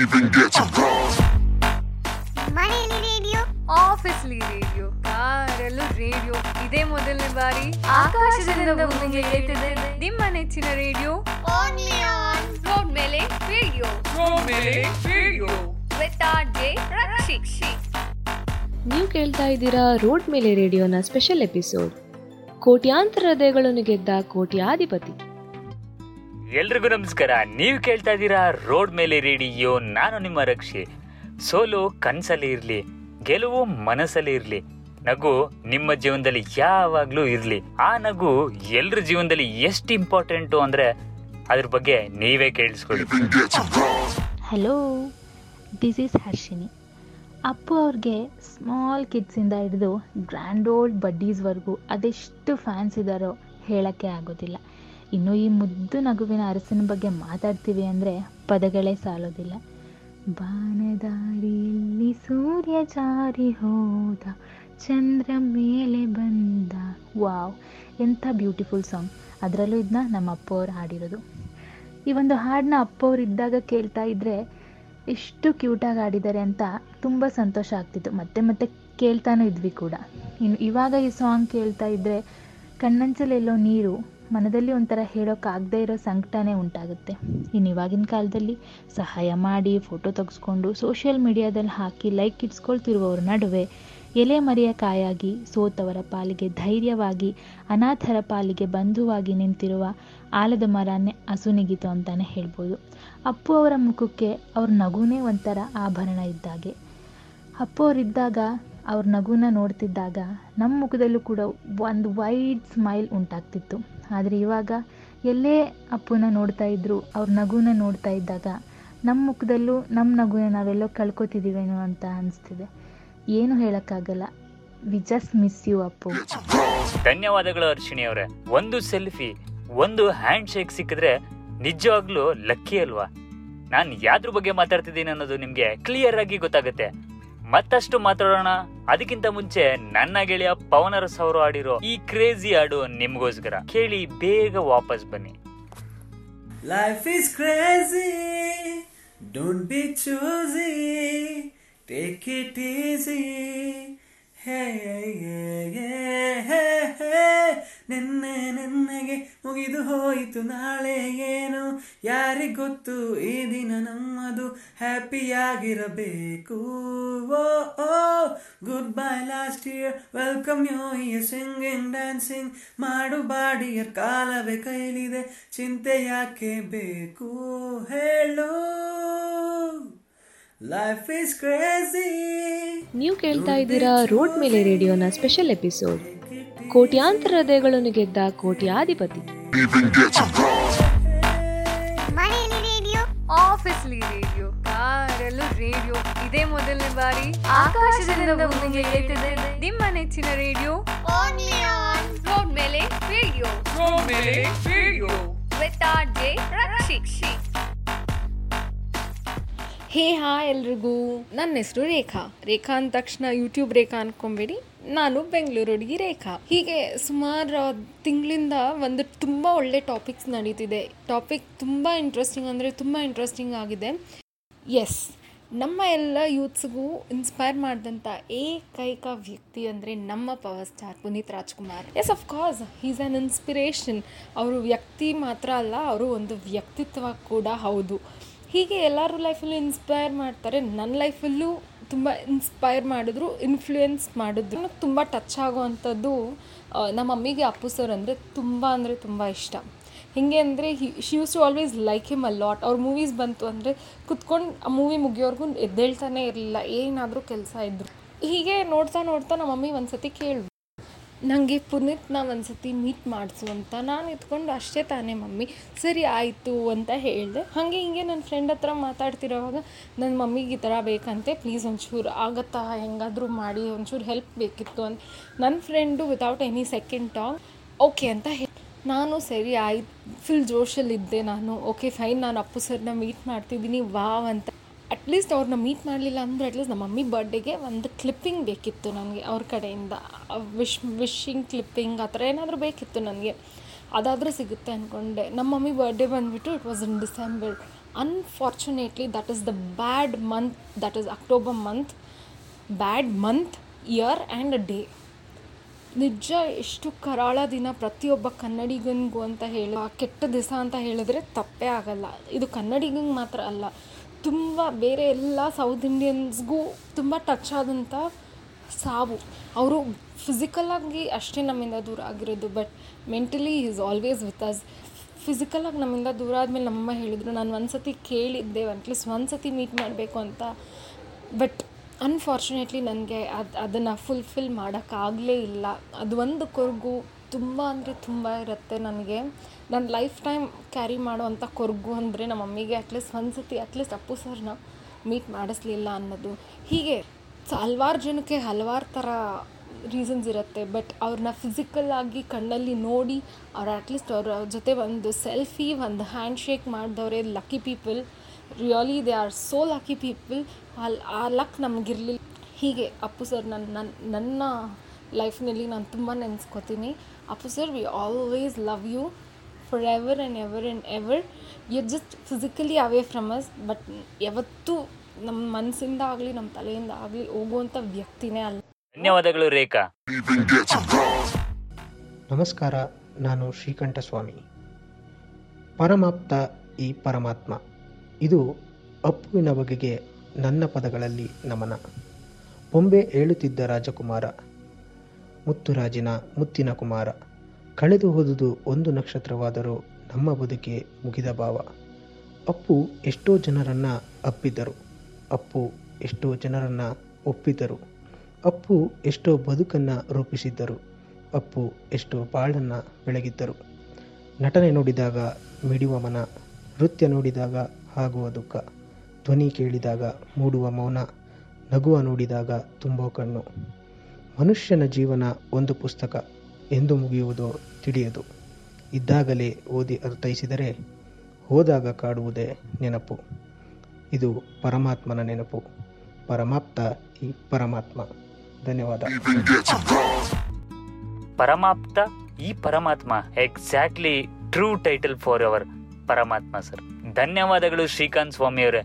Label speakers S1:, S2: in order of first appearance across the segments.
S1: even get to cross.
S2: ಮನೆಯಲ್ಲಿ radio?
S3: ಆಫೀಸ್ಲಿ radio ಕಾರಲ್ಲೂ ರೇಡಿಯೋ. ಇದೇ ಮೊದಲನೇ ಬಾರಿ ಆಕಾಶದಿಂದ ಭೂಮಿಗೆ ಏರ್ತಿದೆ ನಿಮ್ಮ ನೆಚ್ಚಿನ ರೇಡಿಯೋ. ರೋಡ್ ಮೇಲೆ ರೇಡಿಯೋ. ರೋಡ್ ಮೇಲೆ ರೇಡಿಯೋ. ವಿತ್ ಆರ್ ಜೆ ರಕ್ಷಿಕ್ಷಿ
S4: ನೀವು ಕೇಳ್ತಾ ಇದ್ದೀರಾ ರೋಡ್ ಮೇಲೆ ರೇಡಿಯೋನ ಸ್ಪೆಷಲ್ ಎಪಿಸೋಡ್. ಕೋಟ್ಯಾಂತರ ಹೃದಯಗಳನ್ನು ಗೆದ್ದ ಕೋಟ್ಯಾಧಿಪತಿ.
S5: ಎಲ್ರಿಗೂ ನಮಸ್ಕಾರ. ನೀವು ಕೇಳ್ತಾ ಇದ್ದೀರಾ ರೋಡ್ ಮೇಲೆ ರೇಡಿಯೋ ನಾನು ನಿಮ್ಮ ರಕ್ಷೆ. ಸೋಲು ಕನಸಲ್ಲಿ ಇರಲಿ, ಗೆಲುವು ಮನಸ್ಸಲ್ಲಿ ಇರಲಿ. ನಗು ನಿಮ್ಮ ಜೀವನದಲ್ಲಿ ಯಾವಾಗಲೂ ಇರಲಿ. ಆ ನಗು ಎಲ್ರ ಜೀವನದಲ್ಲಿ ಎಷ್ಟು ಇಂಪಾರ್ಟೆಂಟು ಅಂದ್ರೆ ಅದ್ರ ಬಗ್ಗೆ ನೀವೇ ಕೇಳಿಸ್ಕೊಳ್ಳಿ.
S6: Hello this is Harshini Appu ಅವ್ರಿಗೆ ಸ್ಮಾಲ್ ಕಿಡ್ಸಿಂದ ಹಿಡಿದು ಗ್ರ್ಯಾಂಡ್ ಓಲ್ಡ್ ಬಡ್ಡೀಸ್ವರೆಗೂ ಅದೆಷ್ಟು ಫ್ಯಾನ್ಸ್ ಇದ್ದಾರೋ ಹೇಳೋಕ್ಕೆ ಆಗೋದಿಲ್ಲ. ಇನ್ನು ಈ ಮುದ್ದು ನಗುವಿನ ಅರಸಿನ ಬಗ್ಗೆ ಮಾತಾಡ್ತೀವಿ ಅಂದರೆ ಪದಗಳೇ ಸಾಲೋದಿಲ್ಲ. ಬಾನದಾರಿಯಲ್ಲಿ ಸೂರ್ಯ ಜಾರಿ ಹೋದ, ಚಂದ್ರ ಮೇಲೆ ಬಂದ. ವಾವ್, ಎಂಥ ಬ್ಯೂಟಿಫುಲ್ ಸಾಂಗ್. ಅದರಲ್ಲೂ ಇದನ್ನ ನಮ್ಮ ಅಪ್ಪ ಅವ್ರು ಹಾಡಿರೋದು. ಈ ಒಂದು ಹಾಡನ್ನ ಅಪ್ಪವ್ರು ಇದ್ದಾಗ ಕೇಳ್ತಾ ಇದ್ದರೆ ಎಷ್ಟು ಕ್ಯೂಟಾಗಿ ಹಾಡಿದ್ದಾರೆ ಅಂತ ತುಂಬ ಸಂತೋಷ ಆಗ್ತಿತ್ತು. ಮತ್ತೆ ಮತ್ತೆ ಕೇಳ್ತಾನೂ ಇದ್ವಿ ಕೂಡ. ಇನ್ನು ಇವಾಗ ಈ ಸಾಂಗ್ ಕೇಳ್ತಾ ಇದ್ದರೆ ಕಣ್ಣಂಚಲೆಲ್ಲೋ ನೀರು ಮನದಲ್ಲಿ ಒಂಥರ ಹೇಳೋಕ್ಕಾಗದೇ ಇರೋ ಸಂಕಟನೇ ಉಂಟಾಗುತ್ತೆ. ಇನ್ನು ಇವಾಗಿನ ಕಾಲದಲ್ಲಿ ಸಹಾಯ ಮಾಡಿ ಫೋಟೋ ತೆಗೆಸ್ಕೊಂಡು ಸೋಷಿಯಲ್ ಮೀಡಿಯಾದಲ್ಲಿ ಹಾಕಿ ಲೈಕ್ ಇಟ್ಸ್ಕೊಳ್ತಿರುವವ್ರ ನಡುವೆ ಎಲೆ ಮರೆಯ ಕಾಯಾಗಿ, ಸೋತವರ ಪಾಲಿಗೆ ಧೈರ್ಯವಾಗಿ, ಅನಾಥರ ಪಾಲಿಗೆ ಬಂಧುವಾಗಿ ನಿಂತಿರುವ ಆಲದ ಮರನೇ ಅಸುನಿಗಿತು ಅಂತಾನೆ ಹೇಳ್ಬೋದು. ಅಪ್ಪು ಅವರ ಮುಖಕ್ಕೆ ಅವ್ರ ನಗುನೇ ಒಂಥರ ಆಭರಣ ಇದ್ದಾಗೆ. ಅಪ್ಪು ಅವರಿದ್ದಾಗ ಅವ್ರ ನಗುನ ನೋಡ್ತಿದ್ದಾಗ ನಮ್ಮ ಮುಖದಲ್ಲೂ ಕೂಡ ಒಂದು ವೈಡ್ ಸ್ಮೈಲ್ ಉಂಟಾಗ್ತಿತ್ತು. ಆದರೆ ಇವಾಗ ಎಲ್ಲೇ ಅಪ್ಪುನ ನೋಡ್ತಾ ಇದ್ರು, ಅವ್ರ ನಗುನ ನೋಡ್ತಾ ಇದ್ದಾಗ ನಮ್ಮ ಮುಖದಲ್ಲೂ ನಮ್ಮ ನಗುನ ನಾವೆಲ್ಲೋ ಕಳ್ಕೊತಿದ್ದೀವೇನೋ ಅಂತ ಅನಿಸ್ತಿದೆ. ಏನು ಹೇಳೋಕ್ಕಾಗಲ್ಲ. We just miss you Appu.
S5: ಧನ್ಯವಾದಗಳು ಅರ್ಷಿಣಿ ಅವರೇ. ಒಂದು ಸೆಲ್ಫಿ, ಒಂದು ಹ್ಯಾಂಡ್ ಶೇಕ್ ಸಿಕ್ಕಿದ್ರೆ ನಿಜವಾಗ್ಲೂ ಲಕ್ಕಿ ಅಲ್ವಾ? ನಾನು ಯಾವ್ದ್ರ ಬಗ್ಗೆ ಮಾತಾಡ್ತಿದ್ದೀನಿ ಅನ್ನೋದು ನಿಮಗೆ ಕ್ಲಿಯರ್ ಆಗಿ ಗೊತ್ತಾಗುತ್ತೆ. ಮತ್ತಷ್ಟು ಮಾತಾಡೋಣ. ಅದಕ್ಕಿಂತ ಮುಂಚೆ ನನ್ನ ಗೆಳೆಯ ಪವನರಸ್ ಅವರು ಆಡಿರೋ ಈ ಕ್ರೇಜಿ ಹಾಡು ನಿಮ್ಗೋಸ್ಕರ. ಕೇಳಿ ಬೇಗ ವಾಪಸ್ ಬನ್ನಿ.
S7: Life is crazy don't be choosy take it easy hey hey hey. ನಿನ್ನೆ ನಿನ್ನೆಗೆ ಮುಗಿದು ಹೋಯಿತು, ನಾಳೆ ಏನು? ಯಾರಿಗೊತ್ತು ಈ ದಿನ ನಮ್ಮದು ಹ್ಯಾಪಿಯಾಗಿರಬೇಕು. ಓ ಓ, goodbye last year. Welcome new year singing, dancing ಮಾಡು ಬಾಡಿಯರ್ ಕಾಲವೇ ಕೈಲಿದೆ, ಚಿಂತೆ ಯಾಕೆ ಬೇಕು? ಹೇಳು. ಲೈಫ್ ಇಸ್ ಕ್ರೇಜಿ
S4: ನೀವು ಕೇಳ್ತಾ ಇದ್ದೀರಾ ರೋಡ್ ಮೇಲೆ ರೇಡಿಯೋನ ಸ್ಪೆಷಲ್ ಎಪಿಸೋಡ್. ಕೋಟ್ಯಾಂತರ ಹೃದಯಗಳನ್ನು ಗೆದ್ದ ಕೋಟ್ಯಾಧಿಪತಿ.
S3: ಆಫೀಸ್ಲಿ ರೇಡಿಯೋ? ಕಾರಲ್ಲೂ ರೇಡಿಯೋ. ಇದೇ ಮೊದಲನೇ ಬಾರಿ ಆಕಾಶದಿಂದ ಭೂಮಿಗೆ ಏರ್ತಿದೆ ನಿಮ್ಮ ನೆಚ್ಚಿನ ರೇಡಿಯೋ. ರೋಡ್ ಮೇಲೆ ರೇಡಿಯೋ. ರೋಡ್ ಮೇಲೆ ರೇಡಿಯೋ. ವಿತ್ ಆರ್ ಜೆ ರಕ್ಷಿಕ್ಷಿ
S8: ಹೇ ಹಾ ಎಲ್ರಿಗೂ. ನನ್ನ ಹೆಸರು ರೇಖಾ. ರೇಖಾ ಅಂದ ತಕ್ಷಣ ಯೂಟ್ಯೂಬ್ ರೇಖಾ ಅನ್ಕೊಂಬೇಡಿ. ನಾನು ಬೆಂಗಳೂರು ಹುಡುಗಿ ರೇಖಾ. ಹೀಗೆ ಸುಮಾರು ತಿಂಗಳಿಂದ ಒಂದು ತುಂಬ ಒಳ್ಳೆ ಟಾಪಿಕ್ಸ್ ನಡೀತಿದೆ. ಟಾಪಿಕ್ ತುಂಬ ಇಂಟ್ರೆಸ್ಟಿಂಗ್ ಅಂದರೆ ತುಂಬ ಇಂಟ್ರೆಸ್ಟಿಂಗ್ ಆಗಿದೆ. ಎಸ್ ನಮ್ಮ ಎಲ್ಲ ಯೂತ್ಸ್ಗೂ ಇನ್ಸ್ಪೈರ್ ಮಾಡಿದಂಥ ಏಕೈಕ ವ್ಯಕ್ತಿ ಅಂದರೆ ನಮ್ಮ power star Puneeth Rajkumar. Yes of course is an inspiration ಅವರು ವ್ಯಕ್ತಿ ಮಾತ್ರ ಅಲ್ಲ, ಅವರು ಒಂದು ವ್ಯಕ್ತಿತ್ವ ಕೂಡ ಹೌದು. ಹೀಗೆ ಎಲ್ಲರೂ ಲೈಫಲ್ಲೂ ಇನ್ಸ್ಪೈರ್ ಮಾಡ್ತಾರೆ ನನ್ನ ಲೈಫಲ್ಲೂ ತುಂಬ ಇನ್ಸ್ಪೈರ್ ಮಾಡಿದ್ರು ಇನ್ಫ್ಲೂಯೆನ್ಸ್ ಮಾಡಿದ್ರು. ತುಂಬ ಟಚ್ ಆಗುವಂಥದ್ದು ನಮ್ಮ ಮಮ್ಮಿಗೆ, ಅಪ್ಪು ಸರ್ ಅಂದರೆ ತುಂಬ ಅಂದರೆ ತುಂಬ ಇಷ್ಟ. ಹೇಗೆ ಅಂದರೆ she use to always like him a lot ಅವ್ರ ಮೂವೀಸ್ ಬಂತು ಅಂದರೆ ಕುತ್ಕೊಂಡು ಆ ಮೂವಿ ಮುಗಿಯೋರ್ಗು ಎದ್ದೇಳ್ತಾನೆ ಇರಲಿಲ್ಲ. ಏನಾದರೂ ಕೆಲಸ ಇದ್ದರು ಹೀಗೆ ನೋಡ್ತಾ ನೋಡ್ತಾ ನಮ್ಮ ಮಮ್ಮಿ ಒಂದು ಸತಿ ಕೇಳಿದ್ರು ನನಗೆ ಪುನೀತ್ನ ಒಂದು ಸತಿ ಮೀಟ್ ಮಾಡಿಸು ಅಂತ ನಾನು ಇದ್ಕೊಂಡು ಅಷ್ಟೇ ತಾನೇ ಮಮ್ಮಿ. ಸರಿ, ಆಯಿತು ಅಂತ ಹೇಳಿದೆ. ಹಾಗೆ ಹಿಂಗೆ ನನ್ನ ಫ್ರೆಂಡ್ ಹತ್ರ ಮಾತಾಡ್ತಿರೋವಾಗ ನನ್ನ ಮಮ್ಮಿಗೆ ಈ ಥರ ಬೇಕಂತೆ ಪ್ಲೀಸ್ ಒಂಚೂರು ಆಗತ್ತಾ? ಹೆಂಗಾದರೂ ಮಾಡಿ, ಒಂಚೂರು ಹೆಲ್ಪ್ ಬೇಕಿತ್ತು ಅಂತ. ನನ್ನ ಫ್ರೆಂಡು ವಿತೌಟ್ ಎನಿ ಸೆಕೆಂಡ್ ಟಾಂಗ್ ಓಕೆ ಅಂತ ಹೇಳಿ ನಾನು ಸರಿ ಆಯ್ತು ಫುಲ್ ಜೋಶಲ್ಲಿದ್ದೆ ನಾನು. ಓಕೆ ಫೈನ್ ನಾನು ಅಪ್ಪು ಸರ್ನ ಮೀಟ್ ಮಾಡ್ತಿದ್ದೀನಿ ವಾವ್ ಅಂತ. ಅಟ್ಲೀಸ್ಟ್ ಅವ್ರನ್ನ ಮೀಟ್ ಮಾಡಲಿಲ್ಲ ಅಂದರೆ ಅಟ್ಲೀಸ್ಟ್ ನಮ್ಮ ಮಮ್ಮಿ ಬರ್ಡೇಗೆ ಒಂದು ಕ್ಲಿಪ್ಪಿಂಗ್ ಬೇಕಿತ್ತು ನನಗೆ ಅವ್ರ ಕಡೆಯಿಂದ. ವಿಶ್ ವಿಶಿಂಗ್ ಕ್ಲಿಪ್ಪಿಂಗ್ ಆ ಥರ ಏನಾದರೂ ಬೇಕಿತ್ತು ನನಗೆ. ಅದಾದರೂ ಸಿಗುತ್ತೆ ಅಂದ್ಕೊಂಡೆ ನಮ್ಮ ಮಮ್ಮಿ ಬರ್ಡೇ ಬಂದುಬಿಟ್ಟು it was in December unfortunately that is the bad month that is October month bad month year and day ನಿಜ ಎಷ್ಟು ಕರಾಳ ದಿನ ಪ್ರತಿಯೊಬ್ಬ ಕನ್ನಡಿಗನಿಗೂ ಅಂತ ಹೇಳಿ, ಆ ಕೆಟ್ಟ ದಿವಸ ಅಂತ ಹೇಳಿದ್ರೆ ತಪ್ಪೇ ಆಗಲ್ಲ. ಇದು ಕನ್ನಡಿಗಂಗೆ ಮಾತ್ರ ಅಲ್ಲ. ತುಂಬ ಬೇರೆ ಎಲ್ಲ ಸೌತ್ ಇಂಡಿಯನ್ಸ್ಗೂ ತುಂಬ ಟಚ್ ಆದಂಥ ಸಾವು. ಅವರು ಫಿಸಿಕಲ್ಲಾಗಿ ಅಷ್ಟೇ ನಮ್ಮಿಂದ ದೂರ ಆಗಿರೋದು but mentally is always with us ಫಿಸಿಕಲಾಗಿ ನಮ್ಮಿಂದ ದೂರ ಆದಮೇಲೆ ನಮ್ಮಮ್ಮ ಹೇಳಿದ್ರು, ನಾನು ಒಂದು ಸತಿ ಕೇಳಿದ್ದೆ ಅಟ್ಲೀಸ್ಟ್ ಒಂದು ಸತಿ ಮೀಟ್ ಮಾಡಬೇಕು ಅಂತ. ಬಟ್ ಅನ್ಫಾರ್ಚುನೇಟ್ಲಿ ನನಗೆ ಅದು ಅದನ್ನು ಫುಲ್ಫಿಲ್ ಮಾಡೋಕ್ಕಾಗಲೇ ಇಲ್ಲ. ಅದು ಒಂದು ಕೊರಗು ತುಂಬ ಅಂದರೆ ತುಂಬ ಇರುತ್ತೆ ನನಗೆ. ನನ್ನ ಲೈಫ್ ಟೈಮ್ ಕ್ಯಾರಿ ಮಾಡುವಂಥ ಕೊರಗು ಅಂದರೆ ನಮ್ಮ ಮಮ್ಮಿಗೆ ಅಟ್ಲೀಸ್ಟ್ ಒಂದು ಸತಿ ಅಟ್ಲೀಸ್ಟ್ ಅಪ್ಪು ಸರ್ನ ಮೀಟ್ ಮಾಡಿಸ್ಲಿಲ್ಲ ಅನ್ನೋದು. ಹೀಗೆ ಸೊ ಹಲ್ವಾರು ಜನಕ್ಕೆ ಹಲವಾರು ಥರ ರೀಸನ್ಸ್ ಇರುತ್ತೆ ಬಟ್ ಅವ್ರನ್ನ ಫಿಸಿಕಲ್ ಆಗಿ ಕಣ್ಣಲ್ಲಿ ನೋಡಿ ಅವ್ರು ಅಟ್ಲೀಸ್ಟ್ ಅವ್ರ ಜೊತೆ ಒಂದು ಸೆಲ್ಫಿ ಒಂದು hand shake ಮಾಡಿದವ್ರೆ lucky people really they are so lucky people ಅಲ್ಲಿ ಆ ಲಕ್ ನಮಗಿರಲಿಲ್ಲ. ಹೀಗೆ ಅಪ್ಪು ಸರ್ ನನ್ನ ನನ್ನ ನನ್ನ ಲೈಫ್ನಲ್ಲಿ ನಾನು ತುಂಬ ನೆನೆಸ್ಕೋತೀನಿ. Appu sir we always love you for ever and ever and ever you just physically away from us but ಯಾವತ್ತೂ ನಮ್ಮ ಮನಸ್ಸಿಂದ ಆಗಲಿ ನಮ್ಮ ತಲೆಯಿಂದ ಆಗಲಿ ಹೋಗುವಂಥ ವ್ಯಕ್ತಿನೇ ಅಲ್ಲ.
S5: ಧನ್ಯವಾದಗಳು ರೇಖಾ.
S9: ನಮಸ್ಕಾರ ನಾನು ಶ್ರೀಕಂಠ ಸ್ವಾಮಿ ಪರಮಾಪ್ತ ಈ ಪರಮಾತ್ಮ. ಇದು ಅಪ್ಪುವಿನ ಬಗೆಗೆ ನನ್ನ ಪದಗಳಲ್ಲಿ ನಮನ. ಬೊಂಬೆ ಏಳುತ್ತಿದ್ದ ರಾಜಕುಮಾರ. ಮುತ್ತುರಾಜಿನ ಮುತ್ತಿನ ಕುಮಾರ. ಕಳೆದು ಹೋದುದು ಒಂದು ನಕ್ಷತ್ರವಾದರೂ ನಮ್ಮ ಬದುಕೆ ಮುಗಿದ ಭಾವ. ಅಪ್ಪು ಎಷ್ಟೋ ಜನರನ್ನು ಅಪ್ಪಿದ್ದರು. ಅಪ್ಪು ಎಷ್ಟೋ ಜನರನ್ನು ಒಪ್ಪಿದ್ದರು. ಅಪ್ಪು ಎಷ್ಟೋ ಬದುಕನ್ನು ರೂಪಿಸಿದ್ದರು. ಅಪ್ಪು ಎಷ್ಟೋ ಬಾಳನ್ನು ಬೆಳಗಿದ್ದರು. ನಟನೆ ನೋಡಿದಾಗ ಮಿಡಿಯುವ ಮನ, ನೃತ್ಯ ನೋಡಿದಾಗ ಆಗುವ ದುಃಖ, ಧ್ವನಿ ಕೇಳಿದಾಗ ಮೂಡುವ ಮೌನ, ನಗುವ ನೋಡಿದಾಗ ತುಂಬೋ ಕಣ್ಣು. ಮನುಷ್ಯನ ಜೀವನ ಒಂದು ಪುಸ್ತಕ ಎಂದು ಮುಗಿಯುವುದು ತಿಳಿಯದು. ಇದ್ದಾಗಲೇ ಓದಿ ಅರ್ಥೈಸಿದರೆ ಹೋದಾಗ ಕಾಡುವುದೇ ನೆನಪು. ಇದು ಪರಮಾತ್ಮನ ನೆನಪು. ಪರಮಾಪ್ತ ಈ ಪರಮಾತ್ಮ. ಧನ್ಯವಾದ.
S5: ಪರಮಾಪ್ತ ಈ Paramathma. Exactly true title for our Paramathma sir ಧನ್ಯವಾದಗಳು ಶ್ರೀಕಾಂತ್ ಸ್ವಾಮಿ ಅವರೇ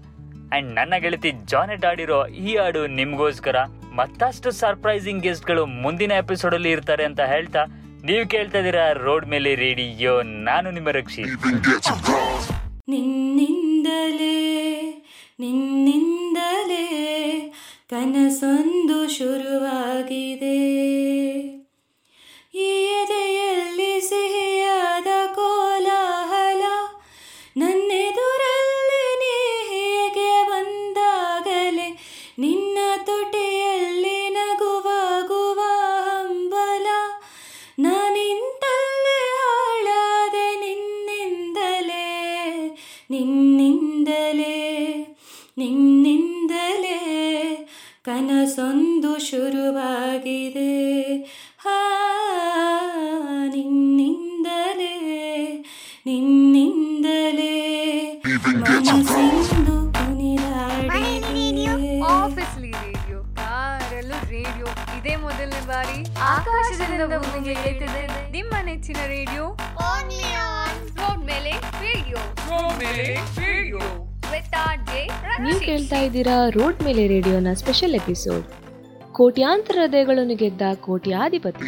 S5: ಅಂಡ್ ನನ್ನ ಗೆಳತಿ ಜಾನೆಟ್ ಆಡಿರೋ ಈ ಹಾಡು ನಿಮ್ಗೋಸ್ಕರ. ಮತ್ತಷ್ಟು ಸರ್ಪ್ರೈಸಿಂಗ್ ಗೆಸ್ಟ್ಗಳು ಮುಂದಿನ ಎಪಿಸೋಡಲ್ಲಿ ಇರ್ತಾರೆ ಅಂತ ಹೇಳ್ತಾ ನೀವು ಕೇಳ್ತಾ ಇದೀರಾ ರೋಡ್ ಮೇಲೆ ರೇಡಿಯೋ ನಾನು ನಿಮ್ಮ ರಕ್ಷಿ.
S10: ನಿನ್ನಿಂದಲೇ ನಿನ್ನಿಂದಲೇ ಕನಸೊಂದು ಶುರುವಾಗಿದೆ ಶುರುವಾಗಿದೆ ಹಾ ನಿನ್ನಿಂದಲೇ ನಿನ್ನಿಂದಲೇ. ಮನಸ್ಸಿಂದು
S2: ರೇಡಿಯೋ
S10: ಕುಣಿದಾಡಿದೆ
S3: ಆಫೀಸ್ಲಿ ರೇಡಿಯೋ ಕಾರಲ್ಲೂ ರೇಡಿಯೋ ಇದೇ ಮೊದಲನೇ ಬಾರಿ ಆಕಾಶದಿಂದ ಭೂಮಿಗೆ ಏಳ್ತಿದೆ ನಿಮ್ಮ ನೆಚ್ಚಿನ ರೇಡಿಯೋ. ಮೇಲೆ ರೇಡಿಯೋ. ರೋಡ್ ಮೇಲೆ ರೇಡಿಯೋ.
S4: ನೀವು ಕೇಳ್ತಾ ಇದ್ದೀರಾ ರೋಡ್ ಮೇಲೆ ರೇಡಿಯೋನ ಸ್ಪೆಷಲ್ ಎಪಿಸೋಡ್. ಕೋಟ್ಯಾಂತರ ಹೃದಯಗಳನ್ನು ಗೆದ್ದ ಕೋಟ್ಯಾಧಿಪತಿ.